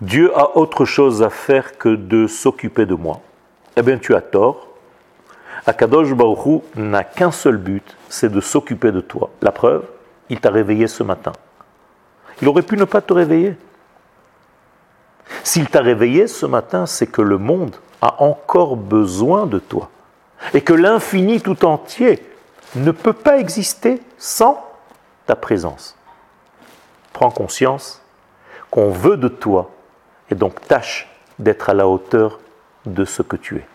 Dieu a autre chose à faire que de s'occuper de moi. Eh bien, tu as tort. Akadosh Baruchou n'a qu'un seul but, c'est de s'occuper de toi. La preuve, il t'a réveillé ce matin. Il aurait pu ne pas te réveiller. S'il t'a réveillé ce matin, c'est que le monde a encore besoin de toi. Et que l'infini tout entier ne peut pas exister sans ta présence. Prends conscience qu'on veut de toi et donc tâche d'être à la hauteur de ce que tu es.